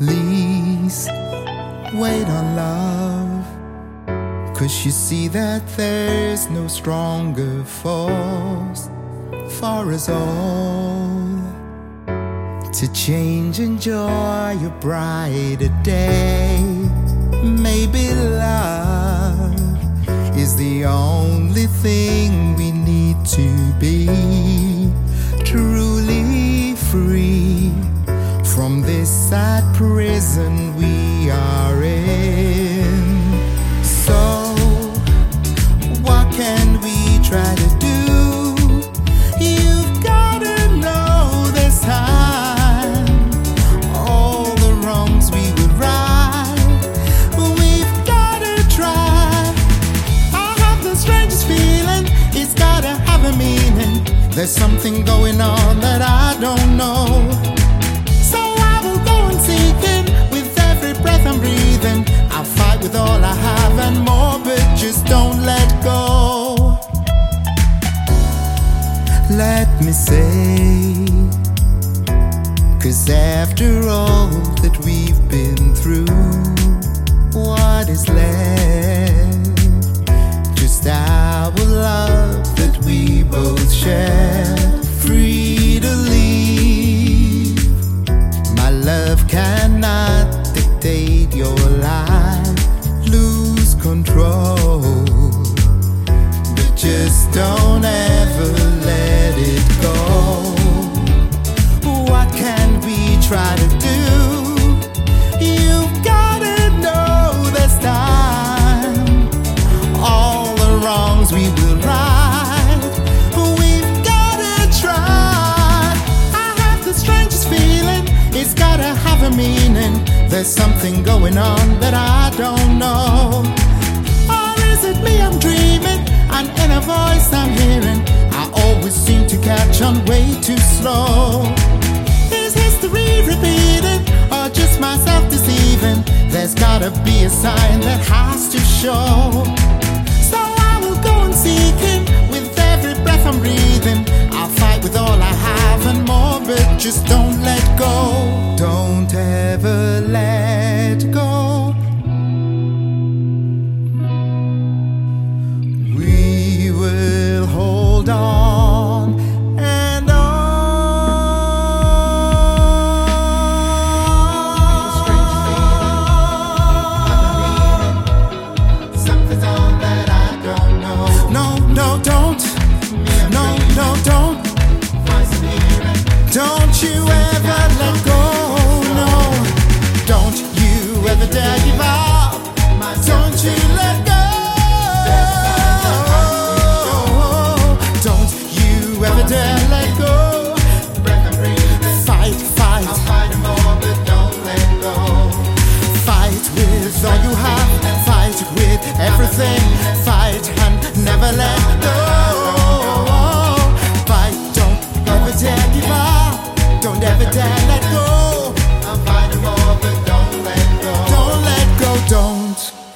least wait on love. Cause you see that there's no stronger force for us all to change, and enjoy a brighter day. Maybe love is the only thing we need to be this sad prison we are in. So, what can we try to do? You've gotta know this time. All the wrongs we would right, we've gotta try. I have the strangest feeling, it's gotta have a meaning. There's something going on that I don't know. Say, cause after all that we've been through, what is left? Just our love that we both share. There's something going on that I don't know. Or is it me I'm dreaming? An inner voice I'm hearing. I always seem to catch on way too slow. Is history repeating or just myself deceiving? There's gotta be a sign that has to show. So I will go and seek it with every breath I'm breathing. I'll fight with all I have and more, but just don't hold on and on. Something's on that I don't know. No, no, don't. No, no, don't. Don't you don't